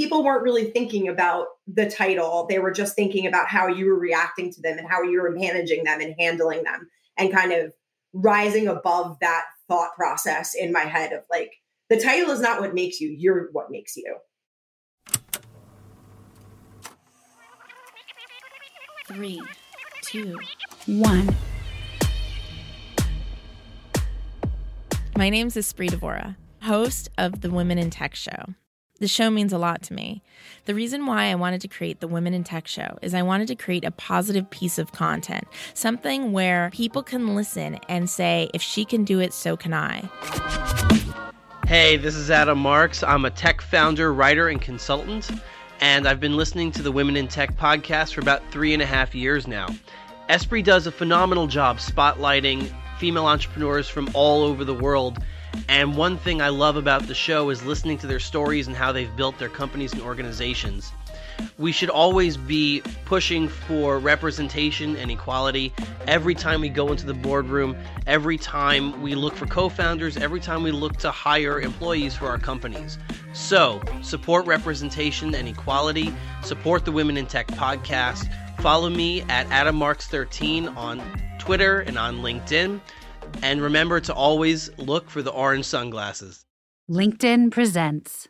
people weren't really thinking about the title. They were just thinking about how you were reacting to them and how you were managing them and handling them and kind of rising above that thought process in my head of like, the title is not what makes you, you're what makes you. Three, two, one. My name is Espree Devora, host of the Women in Tech Show. The show means a lot to me. The reason why I wanted to create the Women in Tech show is I wanted to create a positive piece of content, something where people can listen and say, if she can do it, so can I. Hey, this is Adam Marx. I'm a tech founder, writer, and consultant, and I've been listening to the Women in Tech podcast for about three and a half years now. Espree does a phenomenal job spotlighting female entrepreneurs from all over the world and one thing I love about the show is listening to their stories and how they've built their companies and organizations. We should always be pushing for representation and equality every time we go into the boardroom, every time we look for co founders, every time we look to hire employees for our companies. So, support representation and equality, support the Women in Tech podcast. Follow me at AdamMarx13 on Twitter and on LinkedIn. And remember to always look for the orange sunglasses. LinkedIn presents.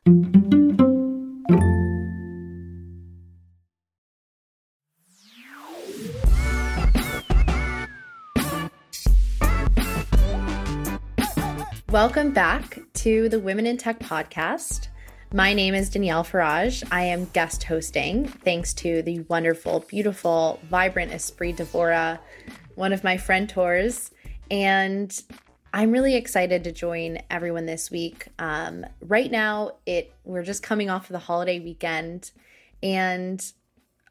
Welcome back to the Women in Tech podcast. My name is Danielle Farage. I am guest hosting thanks to the wonderful, beautiful, vibrant Espree Devora, one of my friend tours and I'm really excited to join everyone this week. Um, right now, it we're just coming off of the holiday weekend, and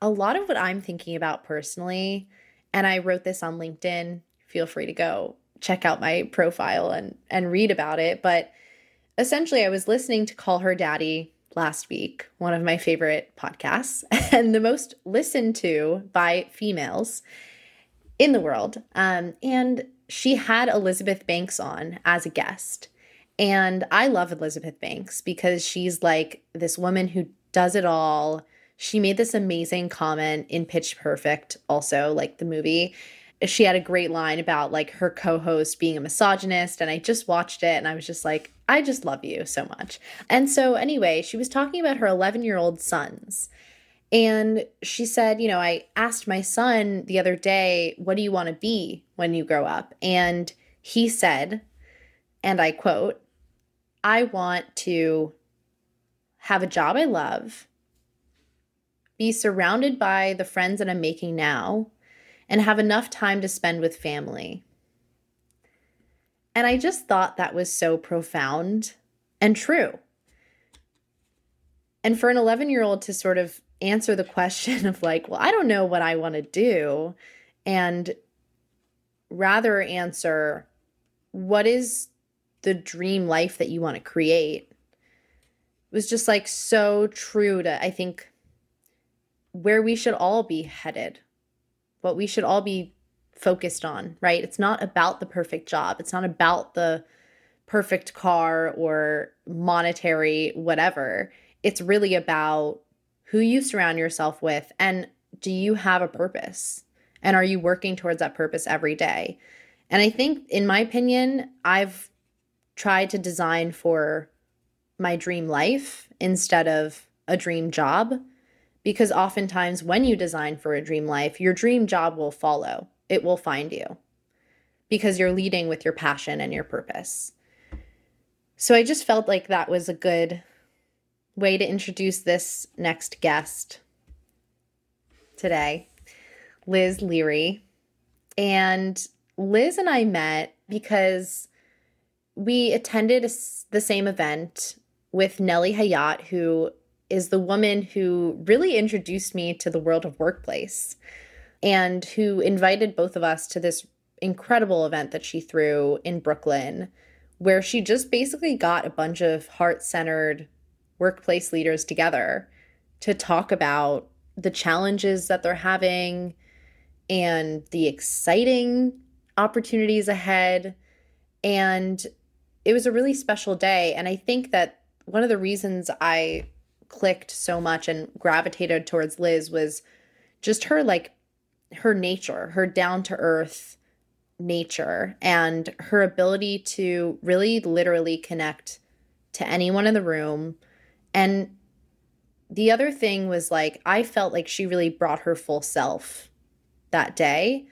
a lot of what I'm thinking about personally, and I wrote this on LinkedIn. Feel free to go check out my profile and and read about it. But essentially, I was listening to Call Her Daddy last week, one of my favorite podcasts, and the most listened to by females in the world. Um, and she had Elizabeth Banks on as a guest. And I love Elizabeth Banks because she's like this woman who does it all. She made this amazing comment in Pitch Perfect, also, like the movie. She had a great line about like her co host being a misogynist. And I just watched it and I was just like, I just love you so much. And so, anyway, she was talking about her 11 year old sons and she said, You know, I asked my son the other day, What do you want to be when you grow up? And he said, and I quote, I want to have a job I love, be surrounded by the friends that I'm making now, and have enough time to spend with family. And I just thought that was so profound and true. And for an 11 year old to sort of answer the question of like, well, I don't know what I want to do, and rather answer, what is the dream life that you want to create? It was just like so true to, I think, where we should all be headed, what we should all be focused on, right? It's not about the perfect job, it's not about the perfect car or monetary whatever. It's really about who you surround yourself with, and do you have a purpose? And are you working towards that purpose every day? And I think, in my opinion, I've tried to design for my dream life instead of a dream job. Because oftentimes, when you design for a dream life, your dream job will follow, it will find you because you're leading with your passion and your purpose. So I just felt like that was a good way to introduce this next guest today, Liz Leary. And Liz and I met because we attended a, the same event with Nellie Hayat, who is the woman who really introduced me to the world of workplace and who invited both of us to this incredible event that she threw in Brooklyn where she just basically got a bunch of heart-centered workplace leaders together to talk about the challenges that they're having and the exciting opportunities ahead. And it was a really special day. And I think that one of the reasons I clicked so much and gravitated towards Liz was just her like her nature, her down to earth nature, and her ability to really literally connect to anyone in the room. And the other thing was like, I felt like she really brought her full self that day.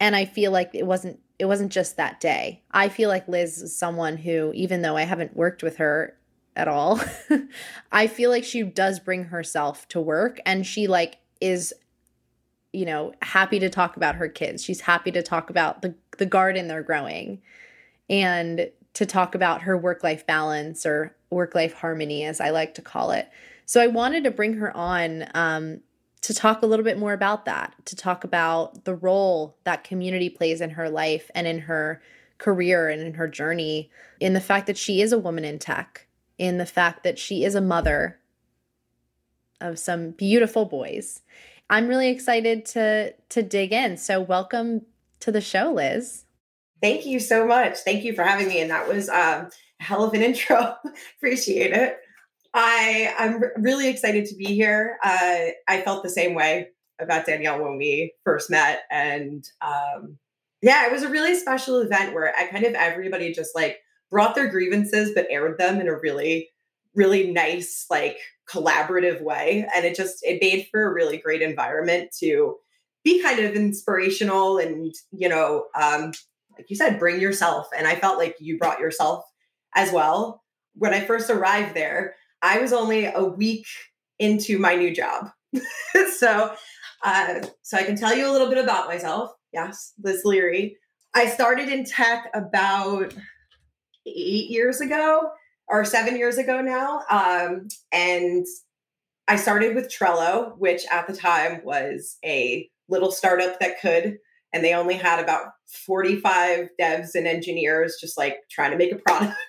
And I feel like it wasn't it wasn't just that day. I feel like Liz is someone who, even though I haven't worked with her at all, I feel like she does bring herself to work and she like is you know, happy to talk about her kids. She's happy to talk about the the garden they're growing and to talk about her work-life balance or work-life harmony as I like to call it. So I wanted to bring her on um, to talk a little bit more about that, to talk about the role that community plays in her life and in her career and in her journey, in the fact that she is a woman in tech, in the fact that she is a mother of some beautiful boys. I'm really excited to to dig in. So welcome to the show, Liz. Thank you so much. Thank you for having me. And that was um, a hell of an intro. Appreciate it. I I'm really excited to be here. Uh, I felt the same way about Danielle when we first met, and um, yeah, it was a really special event where I kind of everybody just like brought their grievances but aired them in a really really nice like collaborative way, and it just it made for a really great environment to be kind of inspirational and you know um, like you said bring yourself and i felt like you brought yourself as well when i first arrived there I was only a week into my new job. so, uh, so I can tell you a little bit about myself. Yes, Liz Leary. I started in tech about eight years ago or seven years ago now. Um, and I started with Trello, which at the time was a little startup that could, and they only had about 45 devs and engineers just like trying to make a product.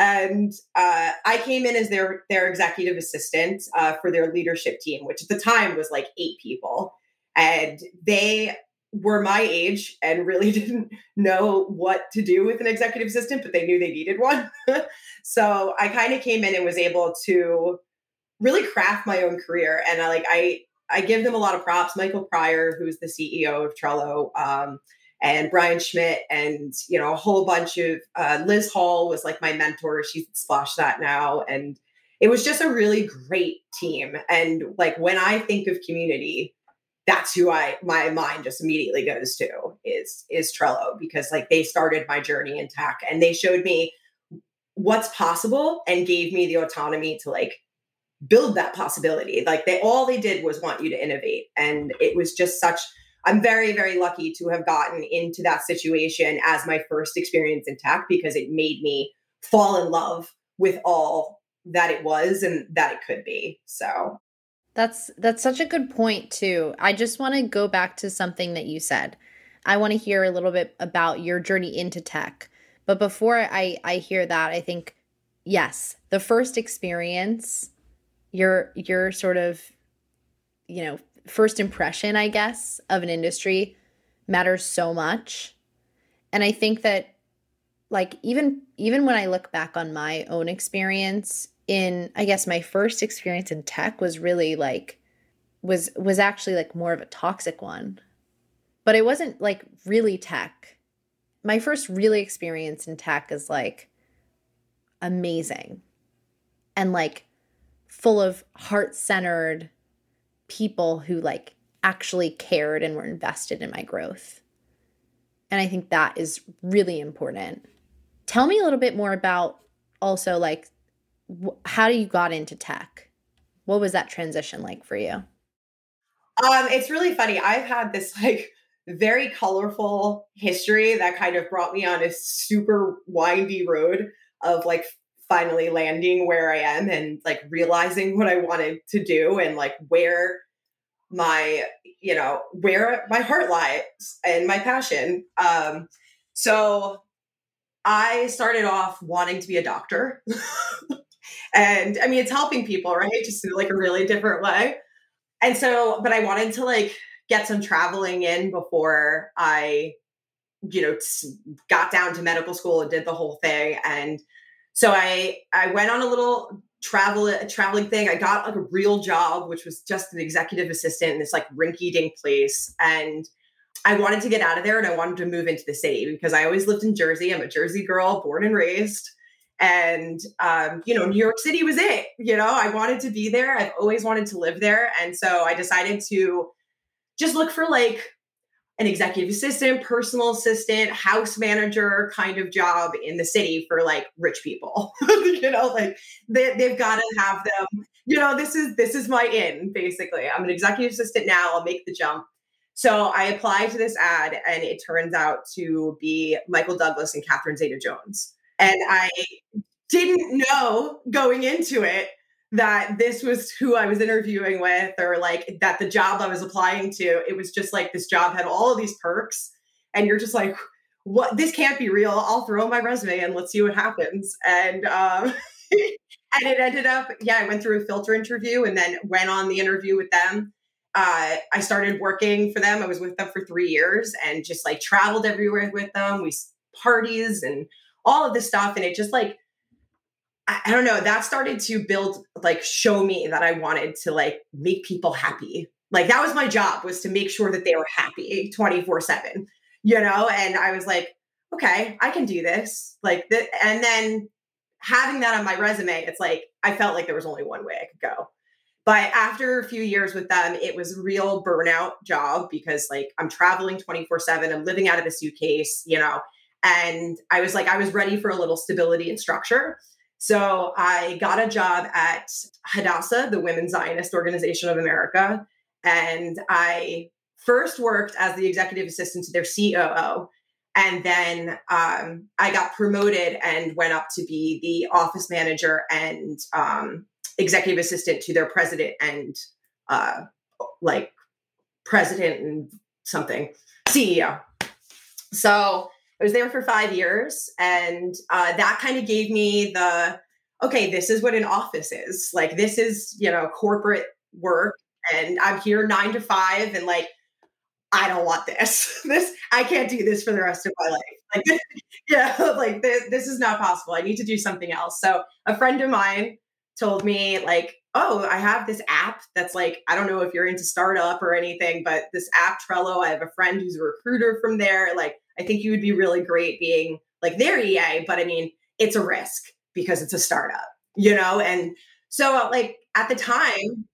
And uh, I came in as their their executive assistant uh, for their leadership team, which at the time was like eight people, and they were my age and really didn't know what to do with an executive assistant, but they knew they needed one. so I kind of came in and was able to really craft my own career, and I like I I give them a lot of props. Michael Pryor, who's the CEO of Trello. Um, and Brian Schmidt and you know a whole bunch of uh, Liz Hall was like my mentor. She's SplashThat now, and it was just a really great team. And like when I think of community, that's who I my mind just immediately goes to is is Trello because like they started my journey in tech and they showed me what's possible and gave me the autonomy to like build that possibility. Like they all they did was want you to innovate, and it was just such I'm very, very lucky to have gotten into that situation as my first experience in tech because it made me fall in love with all that it was and that it could be. So that's that's such a good point too. I just want to go back to something that you said. I want to hear a little bit about your journey into tech. But before I I hear that, I think yes, the first experience your your sort of you know first impression, I guess, of an industry matters so much. And I think that like even even when I look back on my own experience in I guess my first experience in tech was really like was was actually like more of a toxic one. But it wasn't like really tech. My first really experience in tech is like amazing and like full of heart-centered people who like actually cared and were invested in my growth. And I think that is really important. Tell me a little bit more about also like wh- how you got into tech. What was that transition like for you? Um, it's really funny. I've had this like very colorful history that kind of brought me on a super windy road of like finally landing where I am and like realizing what I wanted to do and like where my you know where my heart lies and my passion. Um so i started off wanting to be a doctor. And i mean it's helping people right? Just in like a really different way. And so but i wanted to like get some traveling in before i you know got down to medical school and did the whole thing. And so i i went on a little travel a traveling thing. I got like a real job, which was just an executive assistant in this like rinky dink place. And I wanted to get out of there and I wanted to move into the city because I always lived in Jersey. I'm a Jersey girl, born and raised. And um, you know, New York City was it. You know, I wanted to be there. I've always wanted to live there. And so I decided to just look for like an executive assistant, personal assistant, house manager kind of job in the city for like rich people. you know, like they, they've got to have them. You know, this is this is my in basically. I'm an executive assistant now. I'll make the jump. So I applied to this ad, and it turns out to be Michael Douglas and Catherine Zeta-Jones. And I didn't know going into it that this was who I was interviewing with or like that the job I was applying to, it was just like this job had all of these perks. And you're just like, what this can't be real. I'll throw my resume and let's see what happens. And um and it ended up, yeah, I went through a filter interview and then went on the interview with them. Uh, I started working for them. I was with them for three years and just like traveled everywhere with them. We parties and all of this stuff. And it just like I, don't know, that started to build, like, show me that I wanted to like make people happy. Like, that was my job was to make sure that they were happy 24 7, you know? And I was like, okay, I can do this. Like, the, and then having that on my resume, it's like, I felt like there was only one way I could go. But after a few years with them, it was a real burnout job because like I'm traveling 24 7, I'm living out of a suitcase, you know, and I was like, I was ready for a little stability and structure. So I got a job at Hadassah, the Women's Zionist Organization of America. And I first worked as the executive assistant to their COO. And then um, I got promoted and went up to be the office manager and um, executive assistant to their president and uh, like president and something, CEO. So I was there for five years, and uh, that kind of gave me the okay, this is what an office is. Like, this is, you know, corporate work, and I'm here nine to five, and like, I don't want this. this, I can't do this for the rest of my life. Like, yeah, like, this, this is not possible. I need to do something else. So, a friend of mine told me, like, oh, I have this app that's like, I don't know if you're into startup or anything, but this app Trello, I have a friend who's a recruiter from there. Like, I think you would be really great being like their EA, but I mean, it's a risk because it's a startup, you know? And so, like, at the time,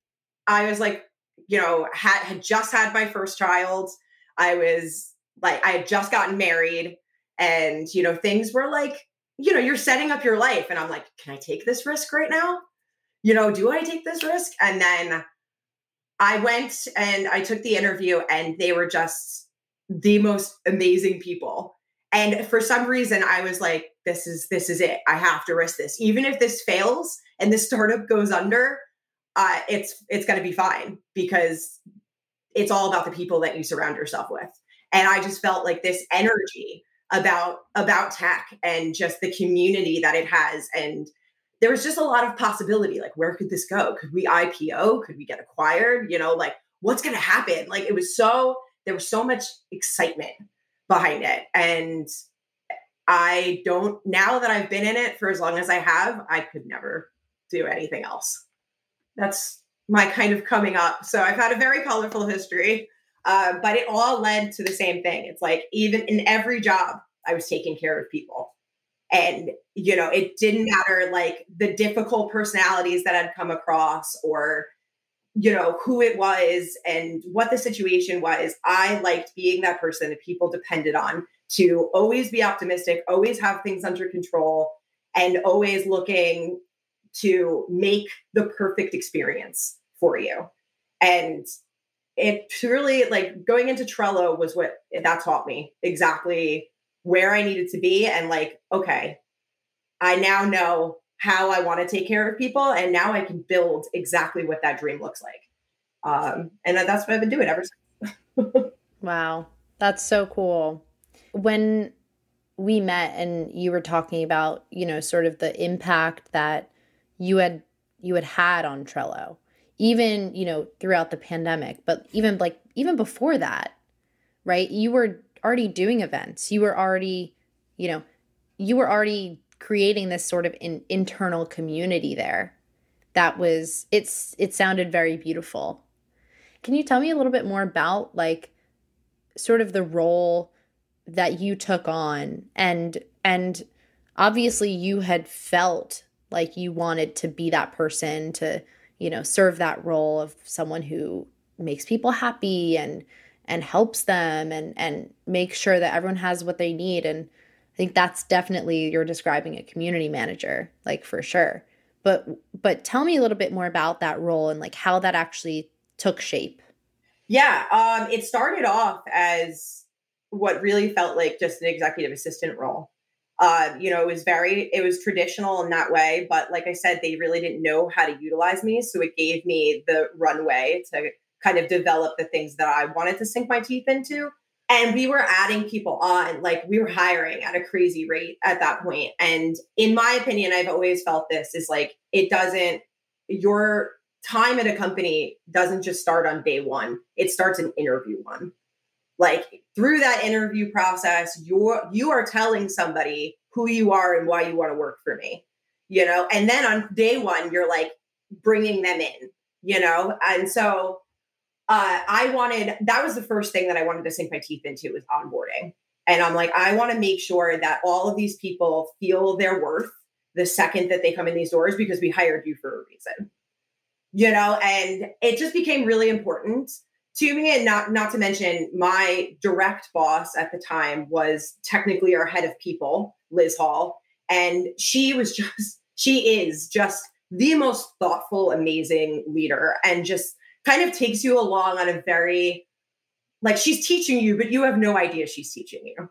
I was like, you know, had, had just had my first child. I was like, I had just gotten married, and, you know, things were like, you know, you're setting up your life. And I'm like, can I take this risk right now? You know, do I take this risk? And then I went and I took the interview, and they were just the most amazing people. And for some reason, I was like, this is this is it. I have to risk this. Even if this fails and this startup goes under, uh, it's it's gonna be fine because it's all about the people that you surround yourself with. And I just felt like this energy about about tech and just the community that it has and there was just a lot of possibility like where could this go could we ipo could we get acquired you know like what's going to happen like it was so there was so much excitement behind it. And I don't, now that I've been in it for as long as I have, I could never do anything else. That's my kind of coming up. So I've had a very colorful history, uh, but it all led to the same thing. It's like, even in every job, I was taking care of people. And, you know, it didn't matter like the difficult personalities that I'd come across or you know who it was and what the situation was. I liked being that person that people depended on to always be optimistic always have things under control and always looking to make the perfect experience for you. And it really like going into trello was what that taught me exactly where i needed to be and like okay i now know how I want to take care of people. And now I can build exactly what that dream looks like. Um, and that's what I've been doing ever since. wow. That's so cool. When we met and you were talking about, you know, sort of the impact that you had you had had on Trello, even, you know, throughout the pandemic, but even like even before that, right? You were already doing events. You were already, you know, you were already creating this sort of in, internal community there. That was it's it sounded very beautiful. Can you tell me a little bit more about like sort of the role that you took on and and obviously you had felt like you wanted to be that person to you know serve that role of someone who makes people happy and and helps them and and makes sure that everyone has what they need and i think that's definitely you're describing a community manager like for sure but but tell me a little bit more about that role and like how that actually took shape yeah um it started off as what really felt like just an executive assistant role. Uh, you know, it was very, it was traditional in that way. But like I said, they really didn't know how to utilize me. So it gave me the runway to kind of develop the things that I wanted to sink my teeth into. And we were adding people on, like we were hiring at a crazy rate at that point. And in my opinion, I've always felt this is like, it doesn't, your time at a company doesn't just start on day one, it starts in interview one. Like through that interview process you're you are telling somebody who you are and why you want to work for me you know? And then on day one you're like bringing them in you know? And so uh, i wanted that was the first thing that i wanted to sink my teeth into was onboarding. And i'm like i want to make sure that all of these people feel their worth the second that they come in these doors because we hired you for a reason. You know and it just became really important to me and not not to mention my direct boss at the time was technically our head of people liz hall. And she was just she is just the most thoughtful amazing leader and just kind of takes you along on a very like she's teaching you but you have no idea she's teaching you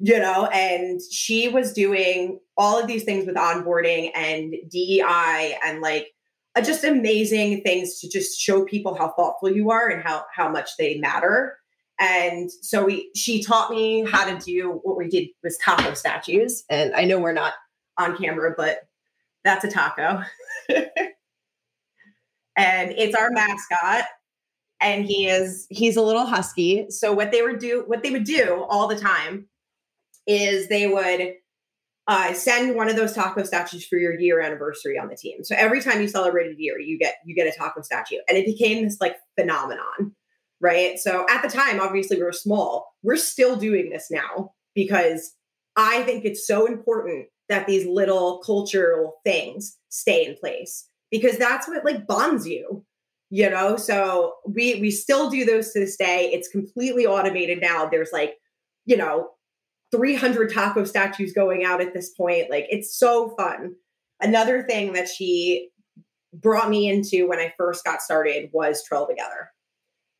you know and she was doing all of these things with onboarding and dei and like uh, just amazing things to just show people how thoughtful you are and how how much they matter. And so we she taught me how to do what we did was taco statues. And I know we're not on camera, but that's a taco. and it's our mascot. And he is he's a little husky. So what they would do, what they would do all the time is they would uh, send one of those taco statues for your year anniversary on the team. So every time you celebrate a year, you get you get a taco statue, and it became this like phenomenon, right? So at the time, obviously we were small. We're still doing this now because I think it's so important that these little cultural things stay in place because that's what like bonds you you know so we we still do those to this day it's completely automated now there's like you know 300 taco statues going out at this point. Like it's so fun. Another thing that she brought me into when I first got started was Trello Together.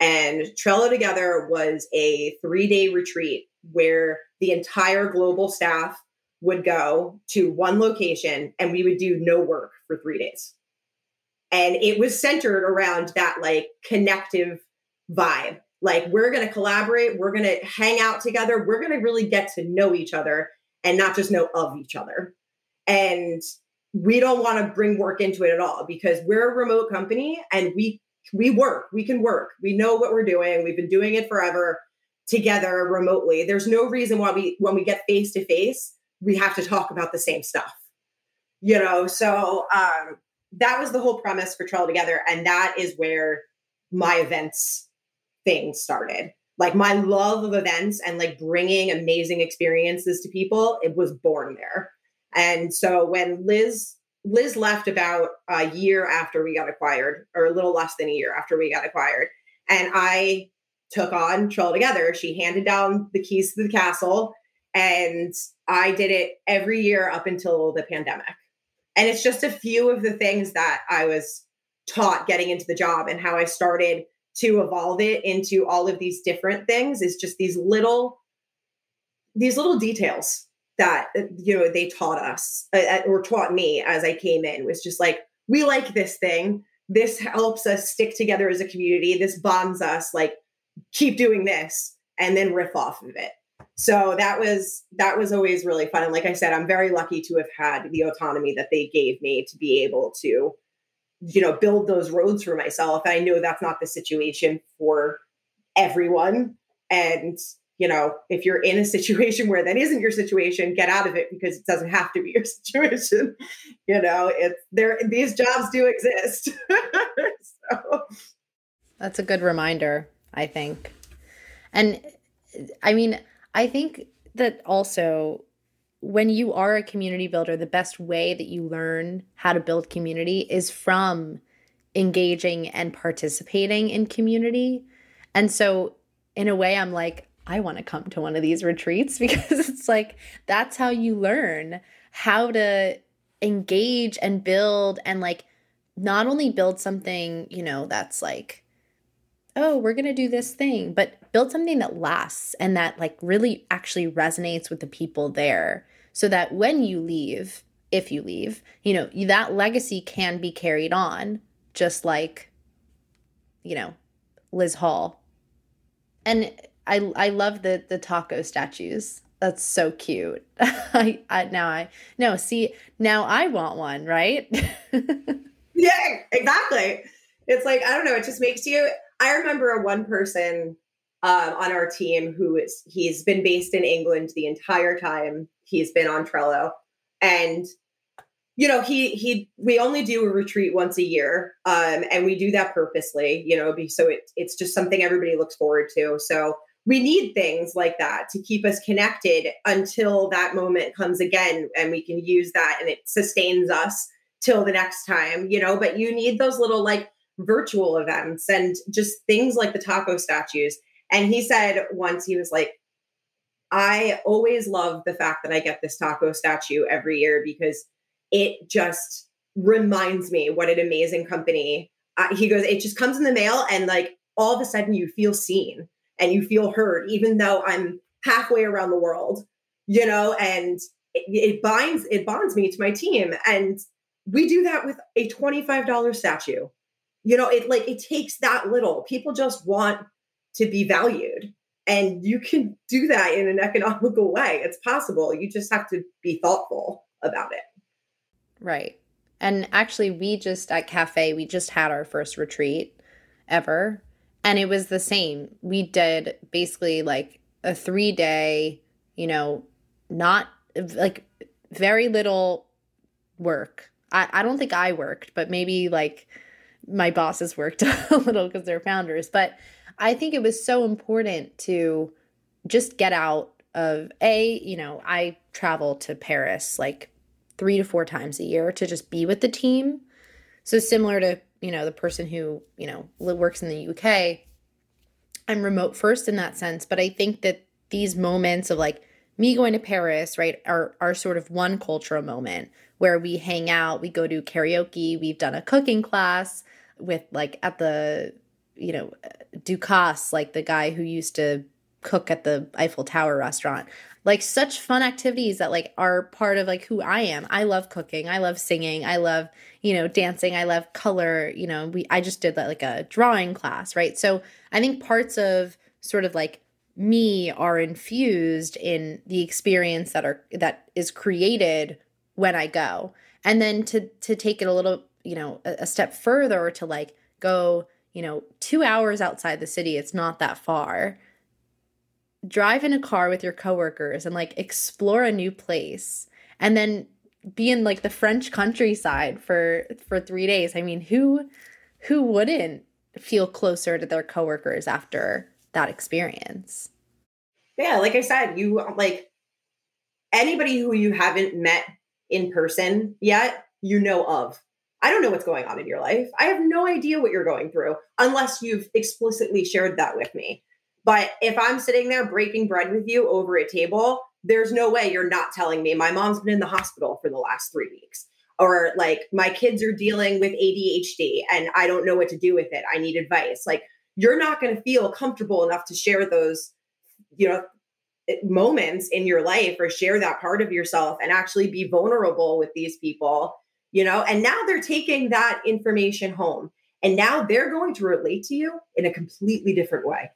And Trello Together was a three day retreat where the entire global staff would go to one location and we would do no work for three days. And it was centered around that like connective vibe like we're going to collaborate, we're going to hang out together, we're going to really get to know each other and not just know of each other. And we don't want to bring work into it at all because we're a remote company and we we work, we can work. We know what we're doing. We've been doing it forever together remotely. There's no reason why we when we get face to face, we have to talk about the same stuff. You know, so um that was the whole premise for Trello Together and that is where my events thing started. Like my love of events and like bringing amazing experiences to people, it was born there. And so when Liz Liz left about a year after we got acquired, or a little less than a year after we got acquired, and I took on Trello Together. She handed down the keys to the castle, and I did it every year up until the pandemic. And it's just a few of the things that I was taught getting into the job and how I started to evolve it into all of these different things is just these little these little details that you know they taught us uh, uh, or taught me as I came in was just like we like this thing this helps us stick together as a community. This bonds us. Like, keep doing this and then riff off of it. So that was that was always really fun. And like I said, I'm very lucky to have had the autonomy that they gave me to be able to, you know, build those roads for myself. And I know that's not the situation for everyone. And you know, if you're in a situation where that isn't your situation, get out of it because it doesn't have to be your situation. you know, it's there these jobs do exist. so that's a good reminder, I think. And I mean, I think that also when you are a community builder, the best way that you learn how to build community is from engaging and participating in community. And so, in a way, I'm like, I want to come to one of these retreats because it's like that's how you learn how to engage and build and like not only build something, you know, that's like oh, we're going to do this thing, but build something that lasts and that like really actually resonates with the people there so that when you leave, if you leave, you know, that legacy can be carried on just like you know, Liz Hall. And I I love the the taco statues. That's so cute. I, I now I no see now I want one, right? yeah, exactly. It's like I don't know. It just makes you I remember a one person um, on our team who is he's been based in England the entire time he's been on Trello, and you know he he we only do a retreat once a year, um, and we do that purposely, you know, so it, it's just something everybody looks forward to. So we need things like that to keep us connected until that moment comes again, and we can use that, and it sustains us till the next time, you know. But you need those little like virtual events and just things like the taco statues. And he said once, he was like, I always love the fact that I get this taco statue every year because it just reminds me what an amazing company. Uh, he goes, it just comes in the mail and like all of a sudden you feel seen and you feel heard, even though I'm halfway around the world, you know, and it, it binds, it bonds me to my team. And we do that with a $25 statue you know it like it takes that little people just want to be valued. And you can do that in an economical way. It's possible. You just have to be thoughtful about it. Right. And actually we just at cafe we just had our first retreat ever. And it was the same. We did basically like a three day you know not like very little work. I, I don't think i worked but maybe like my bosses worked a little because they're founders, but I think it was so important to just get out of a, you know, I travel to Paris like three to four times a year to just be with the team. So similar to, you know, the person who, you know, works in the UK, I'm remote first in that sense, but I think that these moments of like me going to Paris, right, are are sort of one cultural moment where we hang out, we go to karaoke, we've done a cooking class, with like at the you know Ducasse, like the guy who used to cook at the Eiffel Tower restaurant. Like such fun activities that like are part of like who I am. I love cooking. I love singing. I love, you know, dancing. I love color. You know, we I just did like a drawing class, right? So I think parts of sort of like me are infused in the experience that are that is created when I go. And then to to take it a little you know a, a step further to like go you know two hours outside the city it's not that far. Drive in a car with your coworkers and like explore a new place and then be in like the french countryside for for three days. I mean who who wouldn't feel closer to their coworkers after that experience? Yeah like i said you like anybody who you haven't met in person yet you know of I don't know what's going on in your life. I have no idea what you're going through unless you've explicitly shared that with me. But if I'm sitting there breaking bread with you over a table, there's no way you're not telling me my mom's been in the hospital for the last three weeks. Or like my kids are dealing with ADHD and I don't know what to do with it. I need advice. Like you're not going to feel comfortable enough to share those, you know, eh, moments in your life or share that part of yourself and actually be vulnerable with these people you know and now they're taking that information home And now they're going to relate to you in a completely different way.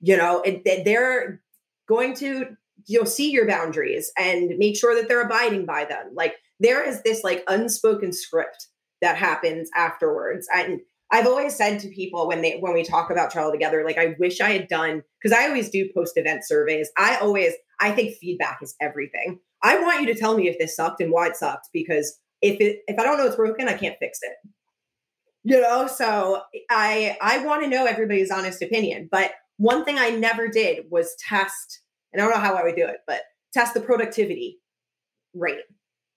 You know, and they're going to you'll see your boundaries and make sure that they're abiding by them. Like there is this like unspoken script that happens afterwards. And I've always said to people when they when we talk about travel together, like I wish I had done because I always do post event surveys. I always I think feedback is everything. I want you to tell me if this sucked and why it sucked because if it if I don't know it's broken, I can't fix it. You know, so I I want to know everybody's honest opinion. But one thing I never did was test, and I don't know how I would do it, but test the productivity rate.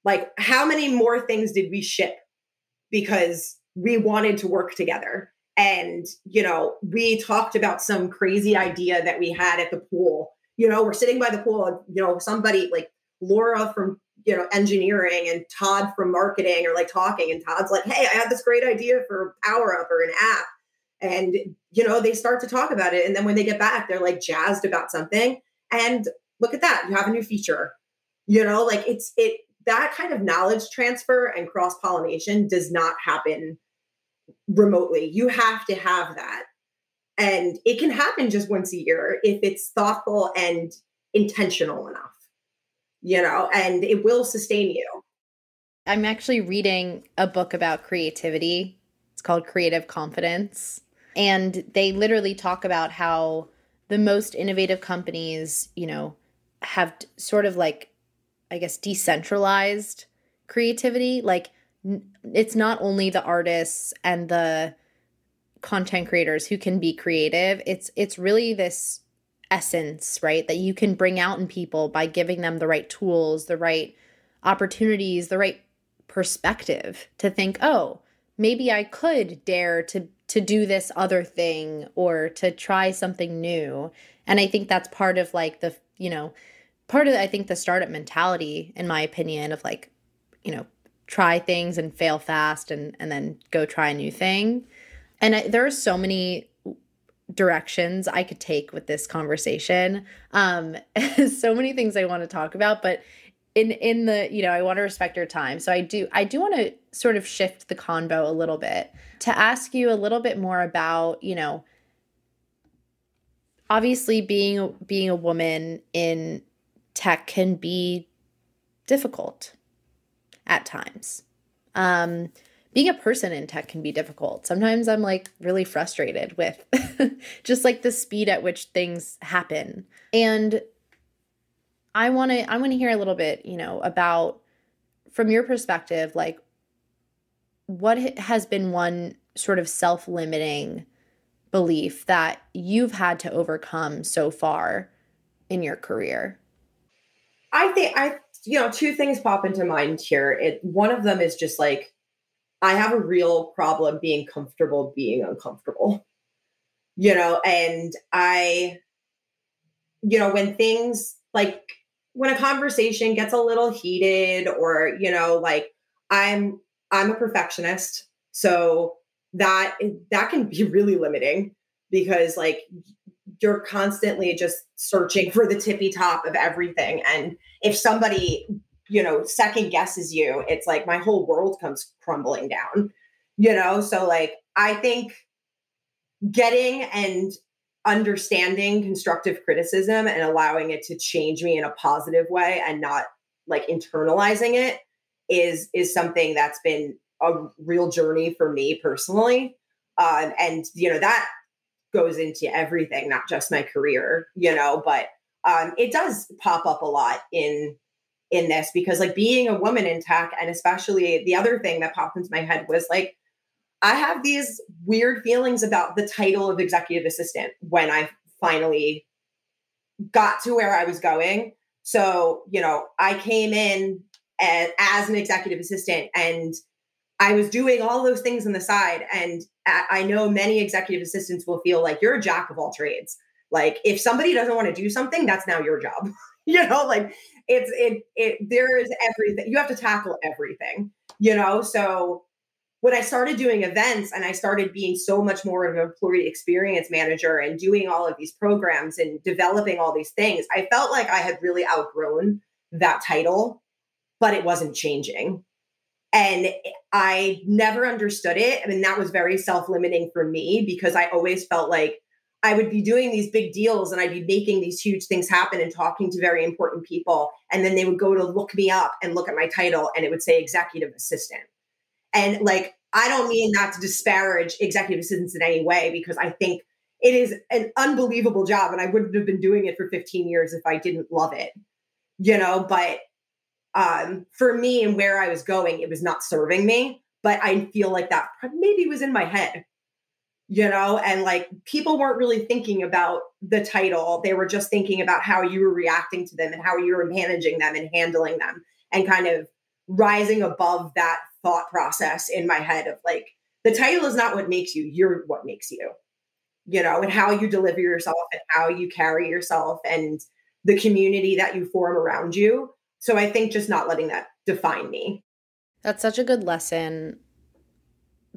Like how many more things did we ship because we wanted to work together? And, you know, we talked about some crazy idea that we had at the pool. You know, we're sitting by the pool, and, you know, somebody like Laura from you know engineering and Todd from marketing are like talking and Todd's like hey I have this great idea for power up or an app. And you know they start to talk about it and then when they get back they're like jazzed about something. And look at that you have a new feature. You know like it's it that kind of knowledge transfer and cross pollination does not happen remotely. You have to have that. And it can happen just once a year if it's thoughtful and intentional enough you know, and it will sustain you. I'm actually reading a book about creativity. It's called Creative Confidence. And they literally talk about how the most innovative companies, you know, have sort of like, I guess, decentralized creativity. Like, it's not only the artists and the content creators who can be creative. It's it's really this essence, right? That you can bring out in people by giving them the right tools, the right opportunities, the right perspective to think, "Oh, maybe I could dare to to do this other thing or to try something new." And I think that's part of like the, you know, part of I think the startup mentality in my opinion of like, you know, try things and fail fast and and then go try a new thing. And I, there are so many directions I could take with this conversation. Um, so many things I want to talk about, but in in the you know I want to respect your time, so I do I do want to sort of shift the convo a little bit to ask you a little bit more about you know obviously being being a woman in tech can be difficult at times. Um, being a person in tech can be difficult. Sometimes I'm like really frustrated with just like the speed at which things happen. And I want to I want to hear a little bit, you know, about from your perspective like what has been one sort of self-limiting belief that you've had to overcome so far in your career? I think I you know, two things pop into mind here. It one of them is just like I have a real problem being comfortable being uncomfortable. You know, and I, you know, when things like when a conversation gets a little heated or, you know, like I'm I'm a perfectionist. So that that can be really limiting because like you're constantly just searching for the tippy top of everything and if somebody you know, second guesses you, it's like my whole world comes crumbling down, you know? So, like, I think getting and understanding constructive criticism and allowing it to change me in a positive way and not like internalizing it is is something that's been a real journey for me personally um, and you know that goes into everything not just my career you know but um, it does pop up a lot in in this because like being a woman in tech and especially the other thing that popped into my head was like I have these weird feelings about the title of executive assistant when I finally got to where I was going. So, you know, I came in as, as an executive assistant and I was doing all those things on the side. And I know many executive assistants will feel like you're a jack of all trades. Like if somebody doesn't want to do something, that's now your job. you know, like it's it it there is everything you have to tackle everything you know so when i started doing events and i started being so much more of an employee experience manager and doing all of these programs and developing all these things i felt like i had really outgrown that title but it wasn't changing And I never understood it. I mean, that was very self limiting for me because I always felt like I would be doing these big deals and I'd be making these huge things happen and talking to very important people. And then they would go to look me up and look at my title and it would say executive assistant. And like, I don't mean that to disparage executive assistants in any way because I think it is an unbelievable job and I wouldn't have been doing it for 15 years if I didn't love it. You know, but um, for me and where I was going, it was not serving me. But I feel like that maybe was in my head, you know, and like people weren't really thinking about the title. They were just thinking about how you were reacting to them and how you were managing them and handling them and kind of rising above that thought process in my head of like, the title is not what makes you, you're what makes you, you know, and how you deliver yourself and how you carry yourself and the community that you form around you so I think just not letting that define me. That's such a good lesson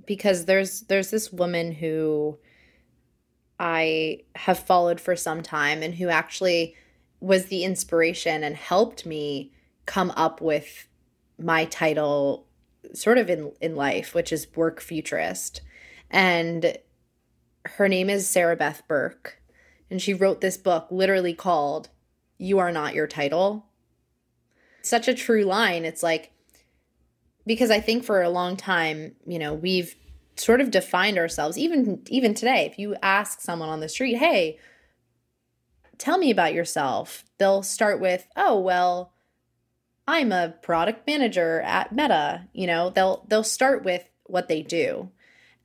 because there's there's this woman who I have followed for some time and who actually was the inspiration and helped me come up with my title sort of in in life, which is work futurist. And her name is Sarah Beth Burke. And she wrote this book literally called You Are Not Your Title such a true line. It's like, because I think for a long time, you know, we've sort of defined ourselves, even even today. If you ask someone on the street, hey, tell me about yourself, they'll start with, oh, well, I'm a product manager at Meta. You know, they'll they'll start with what they do.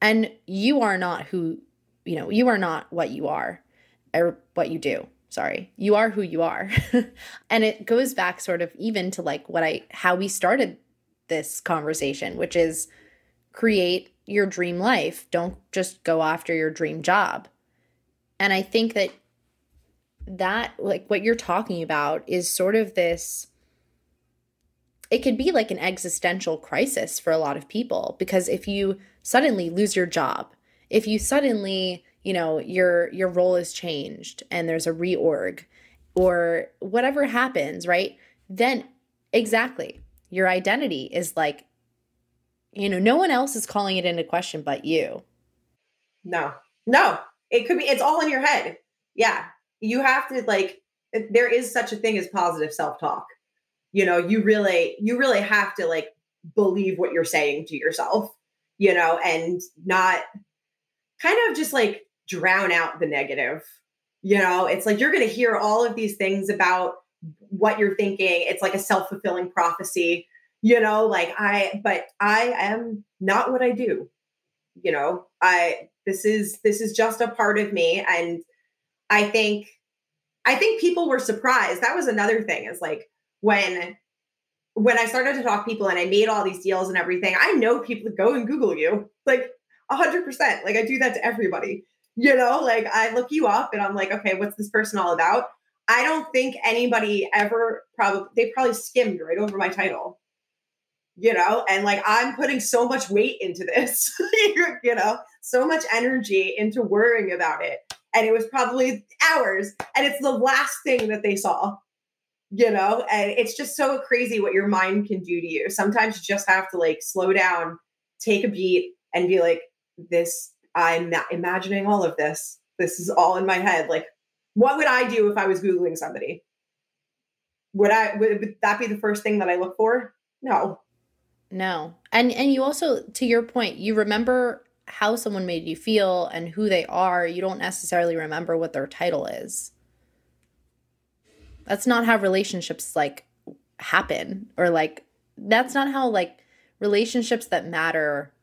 And you are not who, you know, you are not what you are or what you do sorry you are who you are and it goes back sort of even to like what i how we started this conversation which is create your dream life. Don't just go after your dream job. And i think that that like what you're talking about is sort of this it could be like an existential crisis for a lot of people because if you suddenly lose your job if you suddenly you know your your role is changed and there's a reorg or whatever happens right? Then exactly your identity is like you know no one else is calling it into question but you. No. No. It could be it's all in your head. Yeah. You have to like there is such a thing as positive self-talk. You know you really you really have to like believe what you're saying to yourself you know and not kind of just like drown out the negative. You know, it's like you're going to hear all of these things about what you're thinking. It's like a self fulfilling prophecy, you know, like I, but I am not what I do. You know, I, this is, this is just a part of me. And I think, I think people were surprised. That was another thing is like when, when I started to talk people and I made all these deals and everything, I know people go and Google you like a hundred percent. Like I do that to everybody you know, like I look you up and I'm like, okay, what's this person all about? I don't think anybody ever probably they probably skimmed right over my title. You know, and like I'm putting so much weight into this, you know, so much energy into worrying about it. And it was probably hours. And it's the last thing that they saw, you know, and it's just so crazy what your mind can do to you. Sometimes you just have to like slow down, take a beat, and be like, this I'm imagining all of this. This is all in my head. Like, what would I do if I was Googling somebody? Would I would, would that be the first thing that I look for? No. No. And and you also to your point, you remember how someone made you feel and who they are. You don't necessarily remember what their title is. That's not how relationships like happen or like that's not how like relationships that matter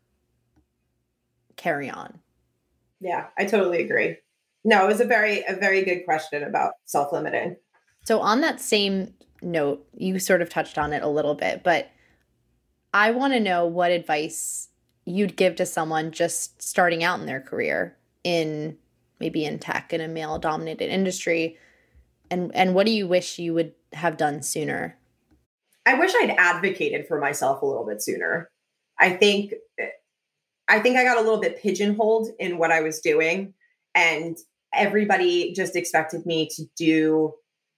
carry on. Yeah, I totally agree. No, it was a very a very good question about self-limiting. So on that same note, you sort of touched on it a little bit, but I want to know what advice you'd give to someone just starting out in their career in maybe in tech in a male dominated industry and and what do you wish you would have done sooner? I wish I'd advocated for myself a little bit sooner. I think I think I got a little bit pigeonholed in what I was doing. And everybody just expected me to do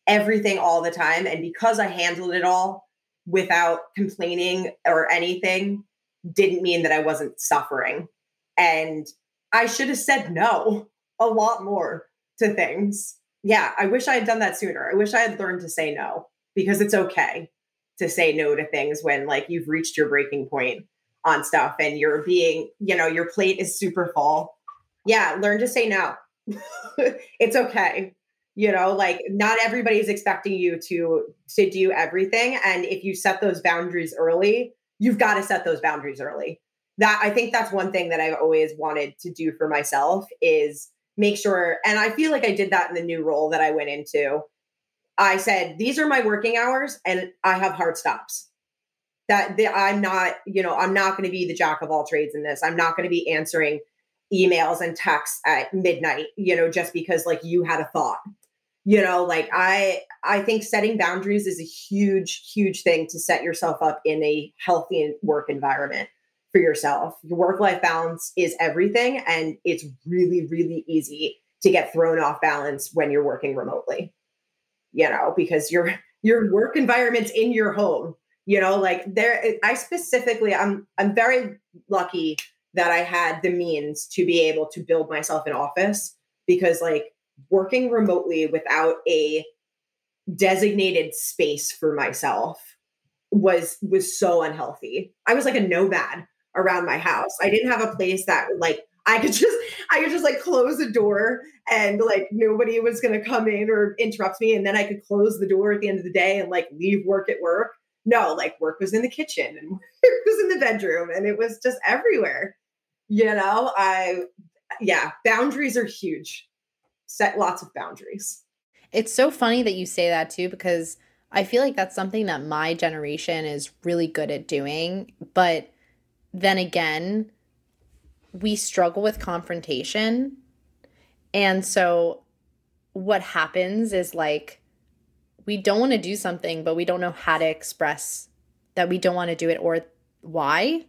everything all the time. And because I handled it all, without complaining or anything didn't mean that I wasn't suffering. And I should have said no a lot more to things. Yeah, I wish I had done that sooner. I wish I had learned to say no because it's okay to say no to things when like you've reached your breaking point on stuff and you're being, you know, your plate is super full. Yeah, learn to say no. it's okay. You know, like not everybody's expecting you to to do everything and if you set those boundaries early, you've got to set those boundaries early. That I think that's one thing that I've always wanted to do for myself is make sure and I feel like I did that in the new role that I went into. I said, these are my working hours and I have hard stops that the, I'm not, you know, I'm not going to be the jack of all trades in this. I'm not going to be answering emails and texts at midnight, you know, just because like you had a thought. You know, like I I think setting boundaries is a huge huge thing to set yourself up in a healthy work environment for yourself. Your work life balance is everything and it's really really easy to get thrown off balance when you're working remotely. You know, because your your work environment's in your home you know like there i specifically i'm i'm very lucky that i had the means to be able to build myself an office because like working remotely without a designated space for myself was was so unhealthy. I was like a nomad around my house. I didn't have a place that like i could just i could just like close a door and like nobody was going to come in or interrupt me and then i could close the door at the end of the day and like leave work at work. No, like work was in the kitchen and work was in the bedroom and it was just everywhere. You know, I, yeah, boundaries are huge. Set lots of boundaries. It's so funny that you say that too, because I feel like that's something that my generation is really good at doing. But then again, we struggle with confrontation. And so what happens is like, we don't want to do something, but we don't know how to express that we don't want to do it or why.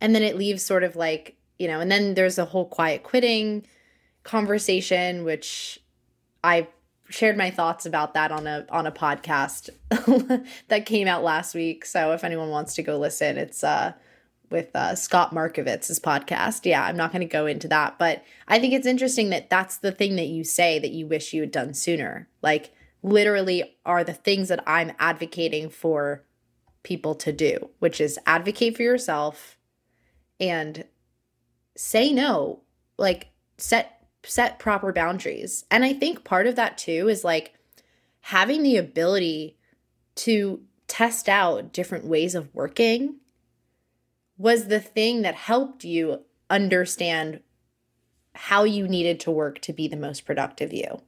And then it leaves sort of like, you know, and then there's a whole quiet quitting conversation, which I shared my thoughts about that on a on a podcast that came out last week. So if anyone wants to go listen, it's uh with uh, Scott Markovitz's podcast. Yeah, I'm not going to go into that, but I think it's interesting that that's the thing that you say that you wish you had done sooner. Like literally are the things that I'm advocating for people to do, which is advocate for yourself and say no, like set set proper boundaries. And I think part of that too is like having the ability to test out different ways of working was the thing that helped you understand how you needed to work to be the most productive you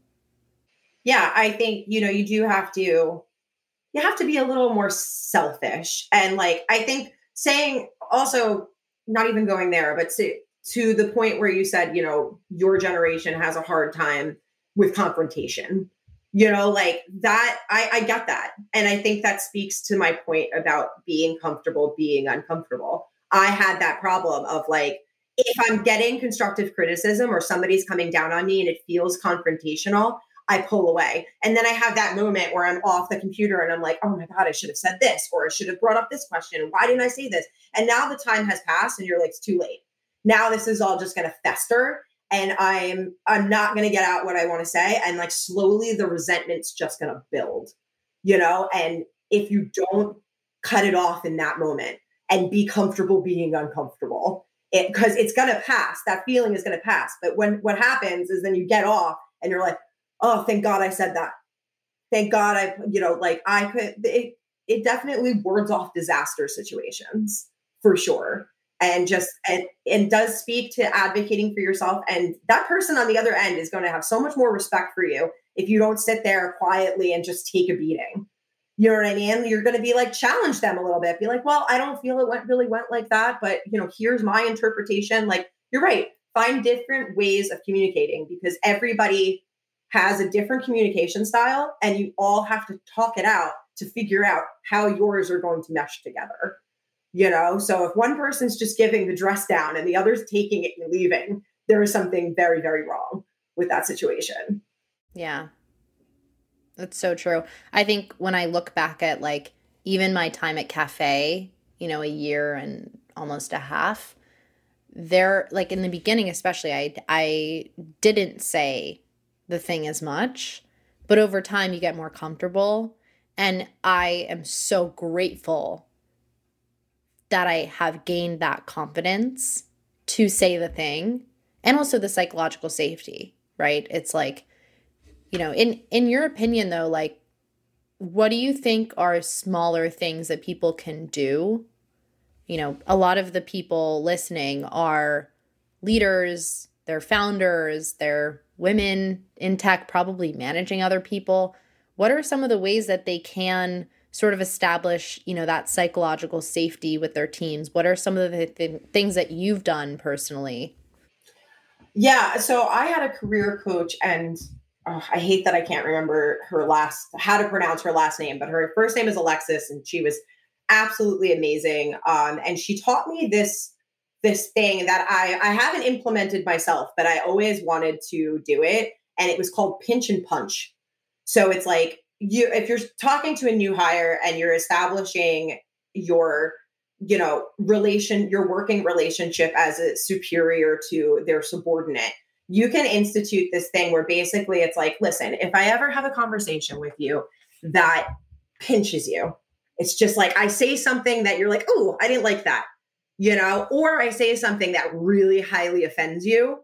yeah, I think, you know, you do have to you have to be a little more selfish. And like I think saying also not even going there, but to to the point where you said, you know, your generation has a hard time with confrontation. You know, like that, I, I get that. And I think that speaks to my point about being comfortable being uncomfortable. I had that problem of like, if I'm getting constructive criticism or somebody's coming down on me and it feels confrontational, I pull away. And then I have that moment where I'm off the computer and I'm like, oh my God, I should have said this, or I should have brought up this question. Why didn't I say this? And now the time has passed and you're like, it's too late. Now this is all just to fester and I'm I'm not to get out what I want to say and like slowly the resentment's just to build. You know, and if you don't cut it off in that moment and be comfortable being uncomfortable, it because it's to pass. That feeling is to pass. But when what happens is then you get off and you're like, oh, thank God I said that. Thank God I, you know, like I could, it, it definitely wards off disaster situations for sure. And just, and, and does speak to advocating for yourself. And that person on the other end is going to have so much more respect for you if you don't sit there quietly and just take a beating. You know what I mean? You're going to be like, challenge them a little bit. Be like, well, I don't feel it went really went like that, but you know, here's my interpretation. Like, you're right. Find different ways of communicating because everybody has a different communication style and you all have to talk it out to figure out how yours are going to mesh together you know? So if one person's just giving the dress down and the other's taking it and leaving there is something very very wrong with that situation. Yeah. That's so true. I think when i look back at like even my time at cafe, you know, a year and almost a half, there like in the beginning especially I I didn't say the thing as much, but over time you get more comfortable and I am so grateful that I have gained that confidence to say the thing and also the psychological safety, right? It's like you know, in in your opinion though, like what do you think are smaller things that people can do? You know, a lot of the people listening are leaders, they're founders, they're women in tech, probably managing other people. What are some of the ways that they can sort of establish, you know, that psychological safety with their teams? What are some of the th- things that you've done personally? Yeah, so I had a career coach and oh, I hate that I can't remember her last how to pronounce her last name, but her first name is Alexis, and she was absolutely amazing. Um, and she taught me this this thing that I I haven't implemented myself, but I always wanted to do it, and it was called pinch and punch. So it's like you if you're talking to a new hire and you're establishing your you know relation your working relationship as a superior to their subordinate you can institute this thing where basically it's like, listen, if I ever have a conversation with you that pinches you, it's just like I say something that you're like, oh, I didn't like that, you know, or I say something that really highly offends you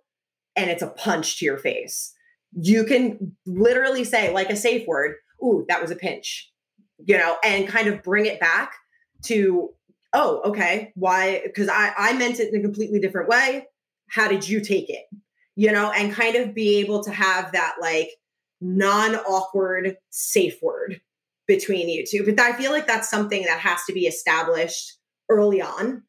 and it's a punch to your face. You can literally say, like a safe word, ooh, that was a pinch, you know, and kind of bring it back to, oh, okay, why? Because I, I meant it in a completely different way. How did you take it? you know, and kind of be able to have that like non awkward safe word between you two. But I feel like that's something that has to be established early on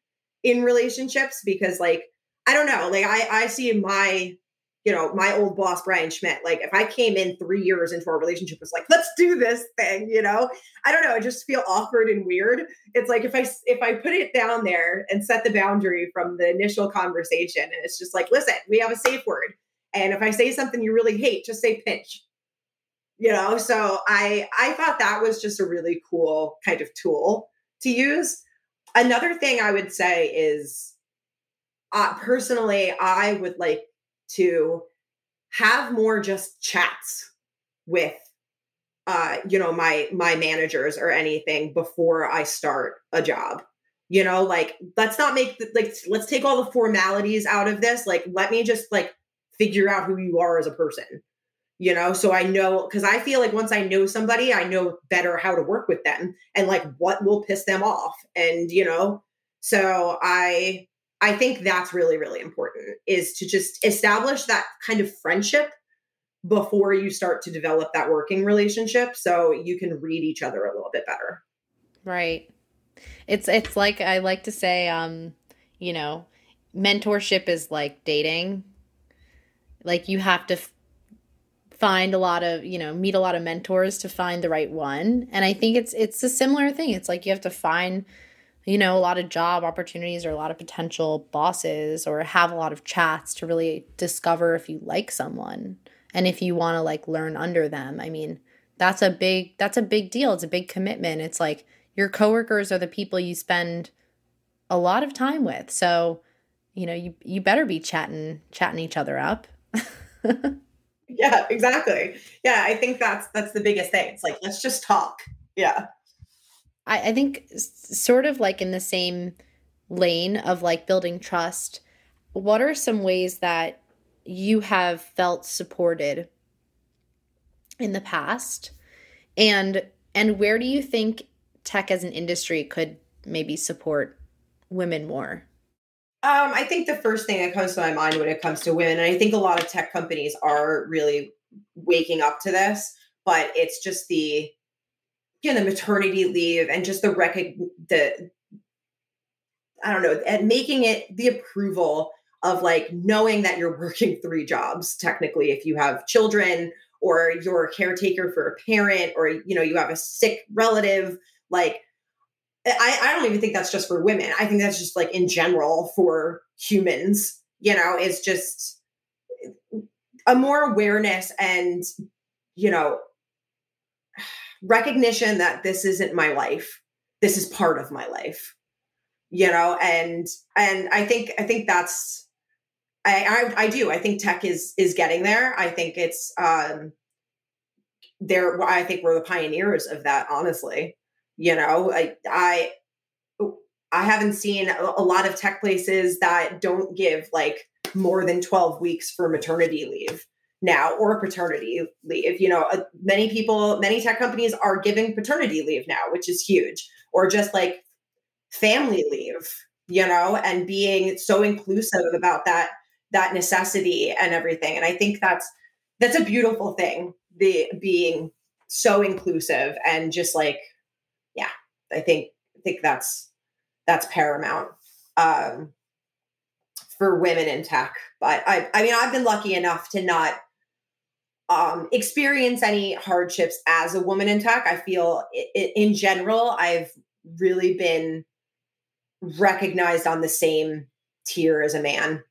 in relationships because, like, I don't know, like, I, I see my you know, my old boss, Brian Schmidt, like if I came in three years into our relationship, was like, let's do this thing, you know, I don't know. I just feel awkward and weird. It's like if I, if I put it down there and set the boundary from the initial conversation and it's just like, listen, we have a safe word. And if I say something you really hate, just say pinch, you know? So I, I thought that was just a really cool kind of tool to use. Another thing I would say is, uh, personally, I would like to have more just chats with uh you know my my managers or anything before i start a job. You know like let's not make the, like let's take all the formalities out of this. Like let me just like figure out who you are as a person you know so i know because i feel like once i know somebody i know better how to work with them and like what will piss them off and you know so i I think that's really, really important is to just establish that kind of friendship before you start to develop that working relationship so you can read each other a little bit better. Right. It's it's like I like to say um you know, mentorship is like dating. Like you have to find a lot of, you know, meet a lot of mentors to find the right one. And I think it's it's a similar thing. It's like you have to find you know, a lot of job opportunities or a lot of potential bosses or have a lot of chats to really discover if you like someone and if you want to like learn under them. I mean, that's a big that's a big deal. It's a big commitment. It's like your coworkers are the people you spend a lot of time with. So, you know, you you better be chatting chatting each other up. yeah, exactly. Yeah, I think that's that's the biggest thing. It's like let's just talk. Yeah. I, I think sort of like in the same lane of like building trust, what are some ways that you have felt supported in the past? And and where do you think tech as an industry could maybe support women more? Um, I think the first thing that comes to my mind when it comes to women, and I think a lot of tech companies are really waking up to this, but it's just the you know, the maternity leave and just the record the I don't know, and making it the approval of like knowing that you're working three jobs technically if you have children or you're a caretaker for a parent or you know you have a sick relative like I, I don't even think that's just for women. I think that's just like in general for humans you know it's just a more awareness and you know recognition that this isn't my life. This is part of my life you know and and i think i think that's I, I i do. I think tech is is getting there. I think it's um there i think we're the pioneers of that honestly you know i i i haven't seen a lot of tech places that don't give like more than 12 weeks for maternity leave now or paternity leave you know uh, many people many tech companies are giving paternity leave now which is huge or just like family leave you know and being so inclusive about that that necessity and everything and i think that's that's a beautiful thing the being so inclusive and just like yeah i think i think that's that's paramount um for women in tech but i i mean i've been lucky enough to not um, experience any hardships as a woman in tech. I feel it, in general, I've really been recognized on the same tier as a man.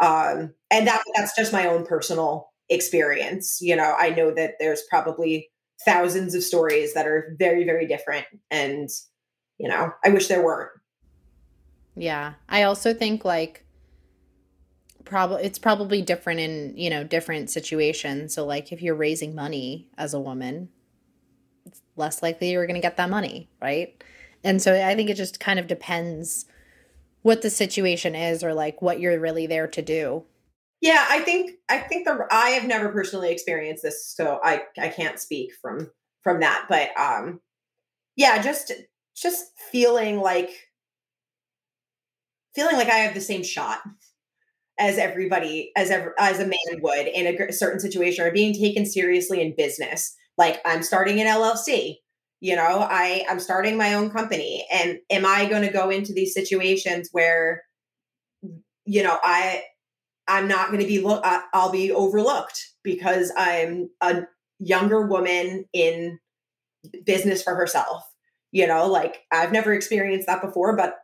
Um, and that that's just my own personal experience. You know, I know that there's probably thousands of stories that are very, very different. And, you know, I wish there weren't. Yeah. I also think like probably it's probably different in you know different situations so like if you're raising money as a woman it's less likely you're going to get that money right and so i think it just kind of depends what the situation is or like what you're really there to do yeah i think i think the i have never personally experienced this so i i can't speak from from that but um yeah just just feeling like feeling like i have the same shot as everybody as ever as a man would in a certain situation or being taken seriously in business. Like i'm starting an llc you know i i'm starting my own company and am i going to go into these situations where you know i i'm not going to be look uh, i'll be overlooked because i'm a younger woman in business for herself you know like i've never experienced that before but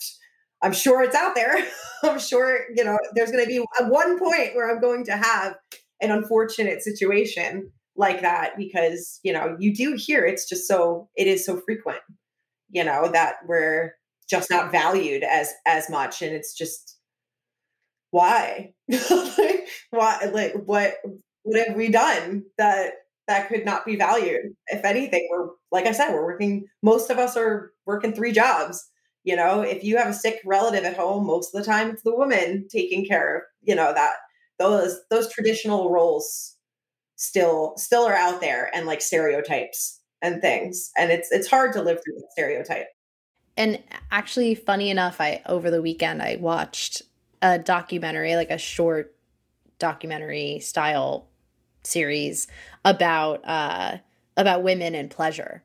I'm sure it's out there. I'm sure, you know, there's going to be one point where I'm going to have an unfortunate situation like that because, you know, you do hear it's just so, it is so frequent, you know, that we're just not valued as, as much. And it's just, why? why? Like, what, what have we done that, that could not be valued? If anything, we're, like I said, we're working, most of us are working three jobs you know if you have a sick relative at home most of the time it's the woman taking care of you know that those those traditional roles still still are out there and like stereotypes and things and it's it's hard to live through the stereotype and actually funny enough i over the weekend i watched a documentary like a short documentary style series about uh about women and pleasure.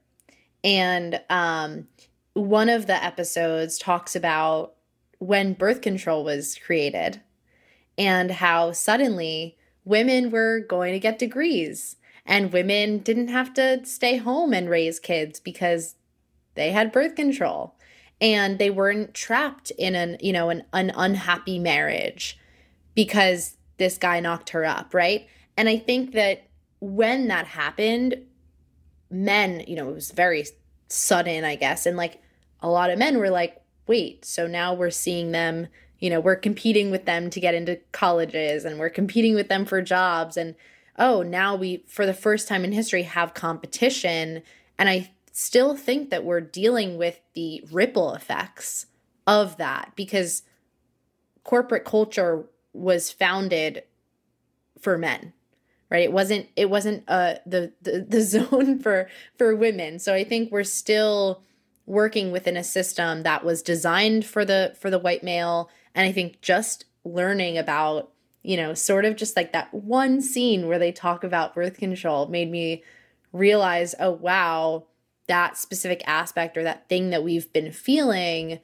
And um one of the episodes talks about when birth control was created and how suddenly women were going to get degrees and women didn't have to stay home and raise kids because they had birth control and they weren't trapped in an you know an, an unhappy marriage because this guy knocked her up right and i think that when that happened men you know it was very sudden i guess and like a lot of men were like, wait, so now we're seeing them, you know, we're competing with them to get into colleges and we're competing with them for jobs. And oh, now we, for the first time in history, have competition. And I still think that we're dealing with the ripple effects of that because corporate culture was founded for men right? It wasn't it wasn't uh the, the the zone for for women. So i think we're still working within a system that was designed for the for the white male. And i think just learning about you know sort of just like that one scene where they talk about birth control made me realize oh wow that specific aspect or that thing that we've been feeling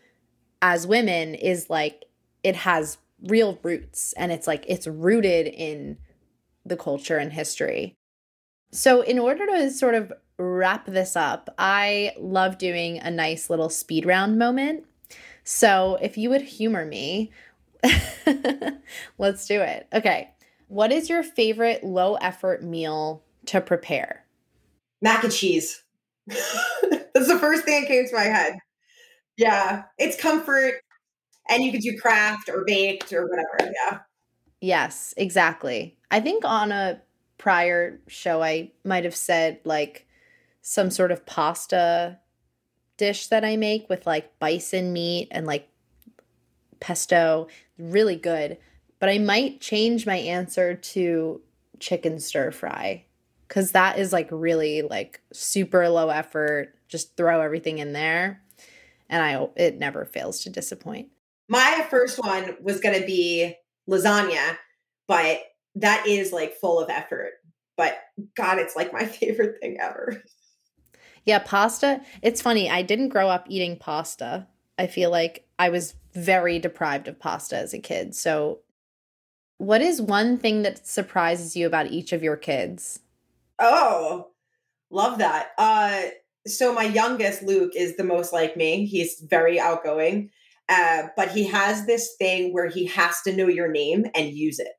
as women is like it has real roots and it's like it's rooted in the culture and history so in order to sort of wrap this up, I love doing a nice little speed round moment. So if you would humor me, let's do it. Okay. What is your favorite low effort meal to prepare? Mac and cheese. That's the first thing that came to my head. Yeah, it's comfort, and you could do Kraft or baked or whatever. Yeah. Yes, exactly. I think on a prior show, I might have said like some sort of pasta dish that I make with like bison meat and like pesto. Really good. But I might change my answer to chicken stir fry because that is like really like super low effort. Just throw everything in there, and I it never fails to disappoint. My first one was going to be lasagna, but that is like full of effort. But God, it's like my favorite thing ever. Yeah, pasta. It's funny. I didn't grow up eating pasta. I feel like I was very deprived of pasta as a kid. So, what is one thing that surprises you about each of your kids? Oh, love that. Uh, so my youngest Luke is the most like me. He's very outgoing, uh, but he has this thing where he has to know your name and use it.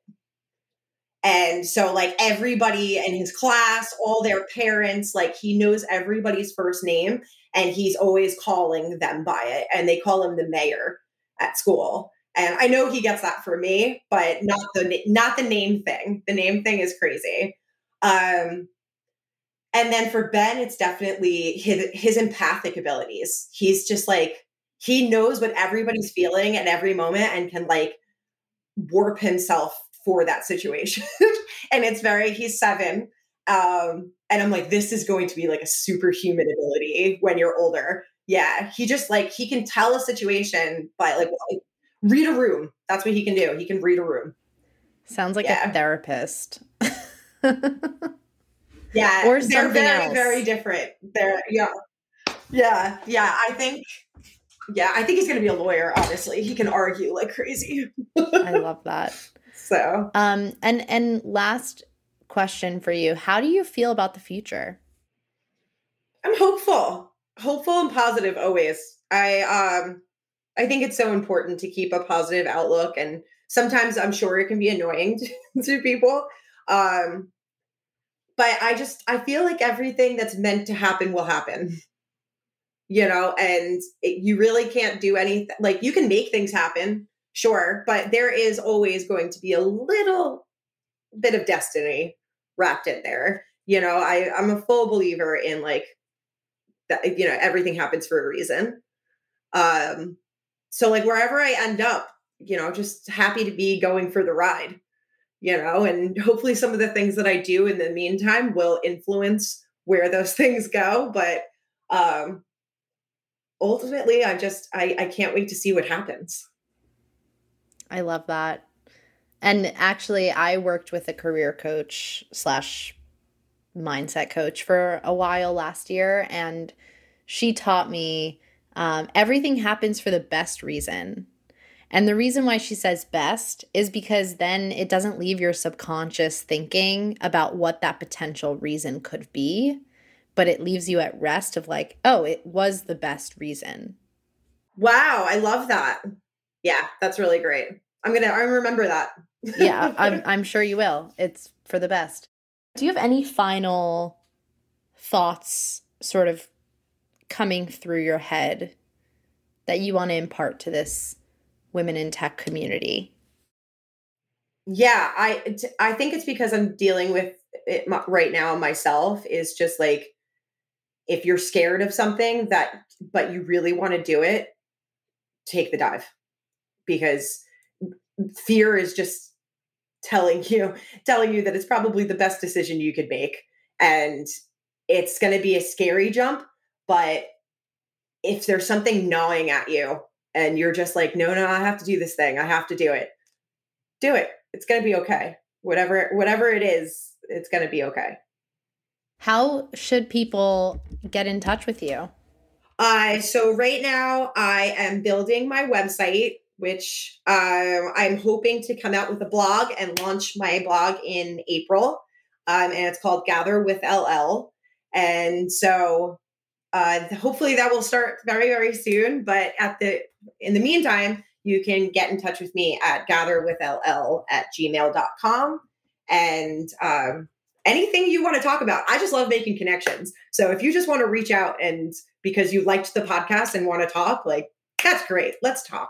And so, like, everybody in his class, all their parents, like, he knows everybody's first name and he's always calling them by it. And they call him the mayor at school. And I know he gets that for me, but not the not the name thing. The name thing is crazy. Um, and then for Ben, it's definitely his his empathic abilities. He's just like he knows what everybody's feeling at every moment and can like warp himself for that situation. and it's very, he's seven. Um, and I'm like, this is going to be like a superhuman ability when you're older. Yeah. He just like, he can tell a situation by like, like read a room. That's what he can do. He can read a room. Sounds like yeah. a therapist. yeah. Or they're very, else. very different. They're, yeah. Yeah. Yeah. I think, yeah, I think he's going to be a lawyer, Obviously, He can argue like crazy. I love that. So, um, and and last question for you: How do you feel about the future? I'm hopeful, hopeful and positive always. I um, I think it's so important to keep a positive outlook, and sometimes I'm sure it can be annoying to, to people. Um, but I just I feel like everything that's meant to happen will happen you know and it, you really can't do anything like you can make things happen Sure, but there is always going to be a little bit of destiny wrapped in there. You know, I I'm a full believer in like that you know, everything happens for a reason. Um so like wherever I end up, you know, just happy to be going for the ride. You know, and hopefully some of the things that I do in the meantime will influence where those things go, but um ultimately I just I I can't wait to see what happens. I love that. And actually, I worked with a career coach slash mindset coach for a while last year, and she taught me um, everything happens for the best reason. And the reason why she says best is because then it doesn't leave your subconscious thinking about what that potential reason could be, but it leaves you at rest of like, oh, it was the best reason. Wow, I love that. Yeah, that's really great. I'm gonna I remember that. yeah, I'm I'm sure you will. It's for the best. Do you have any final thoughts sort of coming through your head that you want to impart to this women in tech community? Yeah, I I think it's because I'm dealing with it right now myself is just like if you're scared of something that but you really want to do it, take the dive. Because fear is just telling you telling you that it's probably the best decision you could make and it's going to be a scary jump but if there's something gnawing at you and you're just like no no i have to do this thing. I have to do it. Do it. It's going to be okay. Whatever whatever it is it's going to be okay. How should people get in touch with you? Uh, so right now i am building my website which uh, I'm hoping to come out with a blog and launch my blog in April. Um, and it's called Gather with LL. And so uh, hopefully that will start very, very soon. But at the in the meantime, you can get in touch with me at gatherwithll at gmail.com. And um, anything you want to talk about. I just love making connections. So if you just want to reach out and because you liked the podcast and want to talk, like that's great. Let's talk.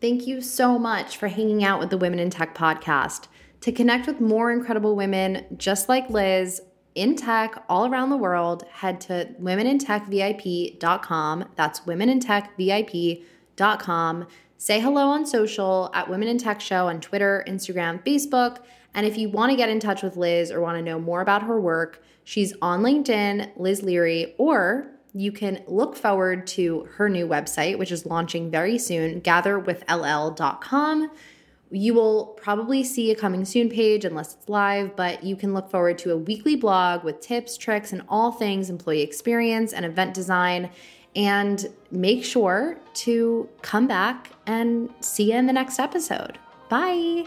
Thank you so much for hanging out with the Women in Tech podcast. To connect with more incredible women just like Liz in tech all around the world, head to womenintechvip.com. That's womenintechvip.com. Say hello on social at Women in Tech Show on Twitter, Instagram, Facebook. And if you want to get in touch with Liz or want to know more about her work, she's on LinkedIn, Liz Leary, or you can look forward to her new website, which is launching very soon, gatherwithll.com. You will probably see a coming soon page unless it's live, but you can look forward to a weekly blog with tips, tricks, and all things employee experience and event design. And make sure to come back and see you in the next episode. Bye.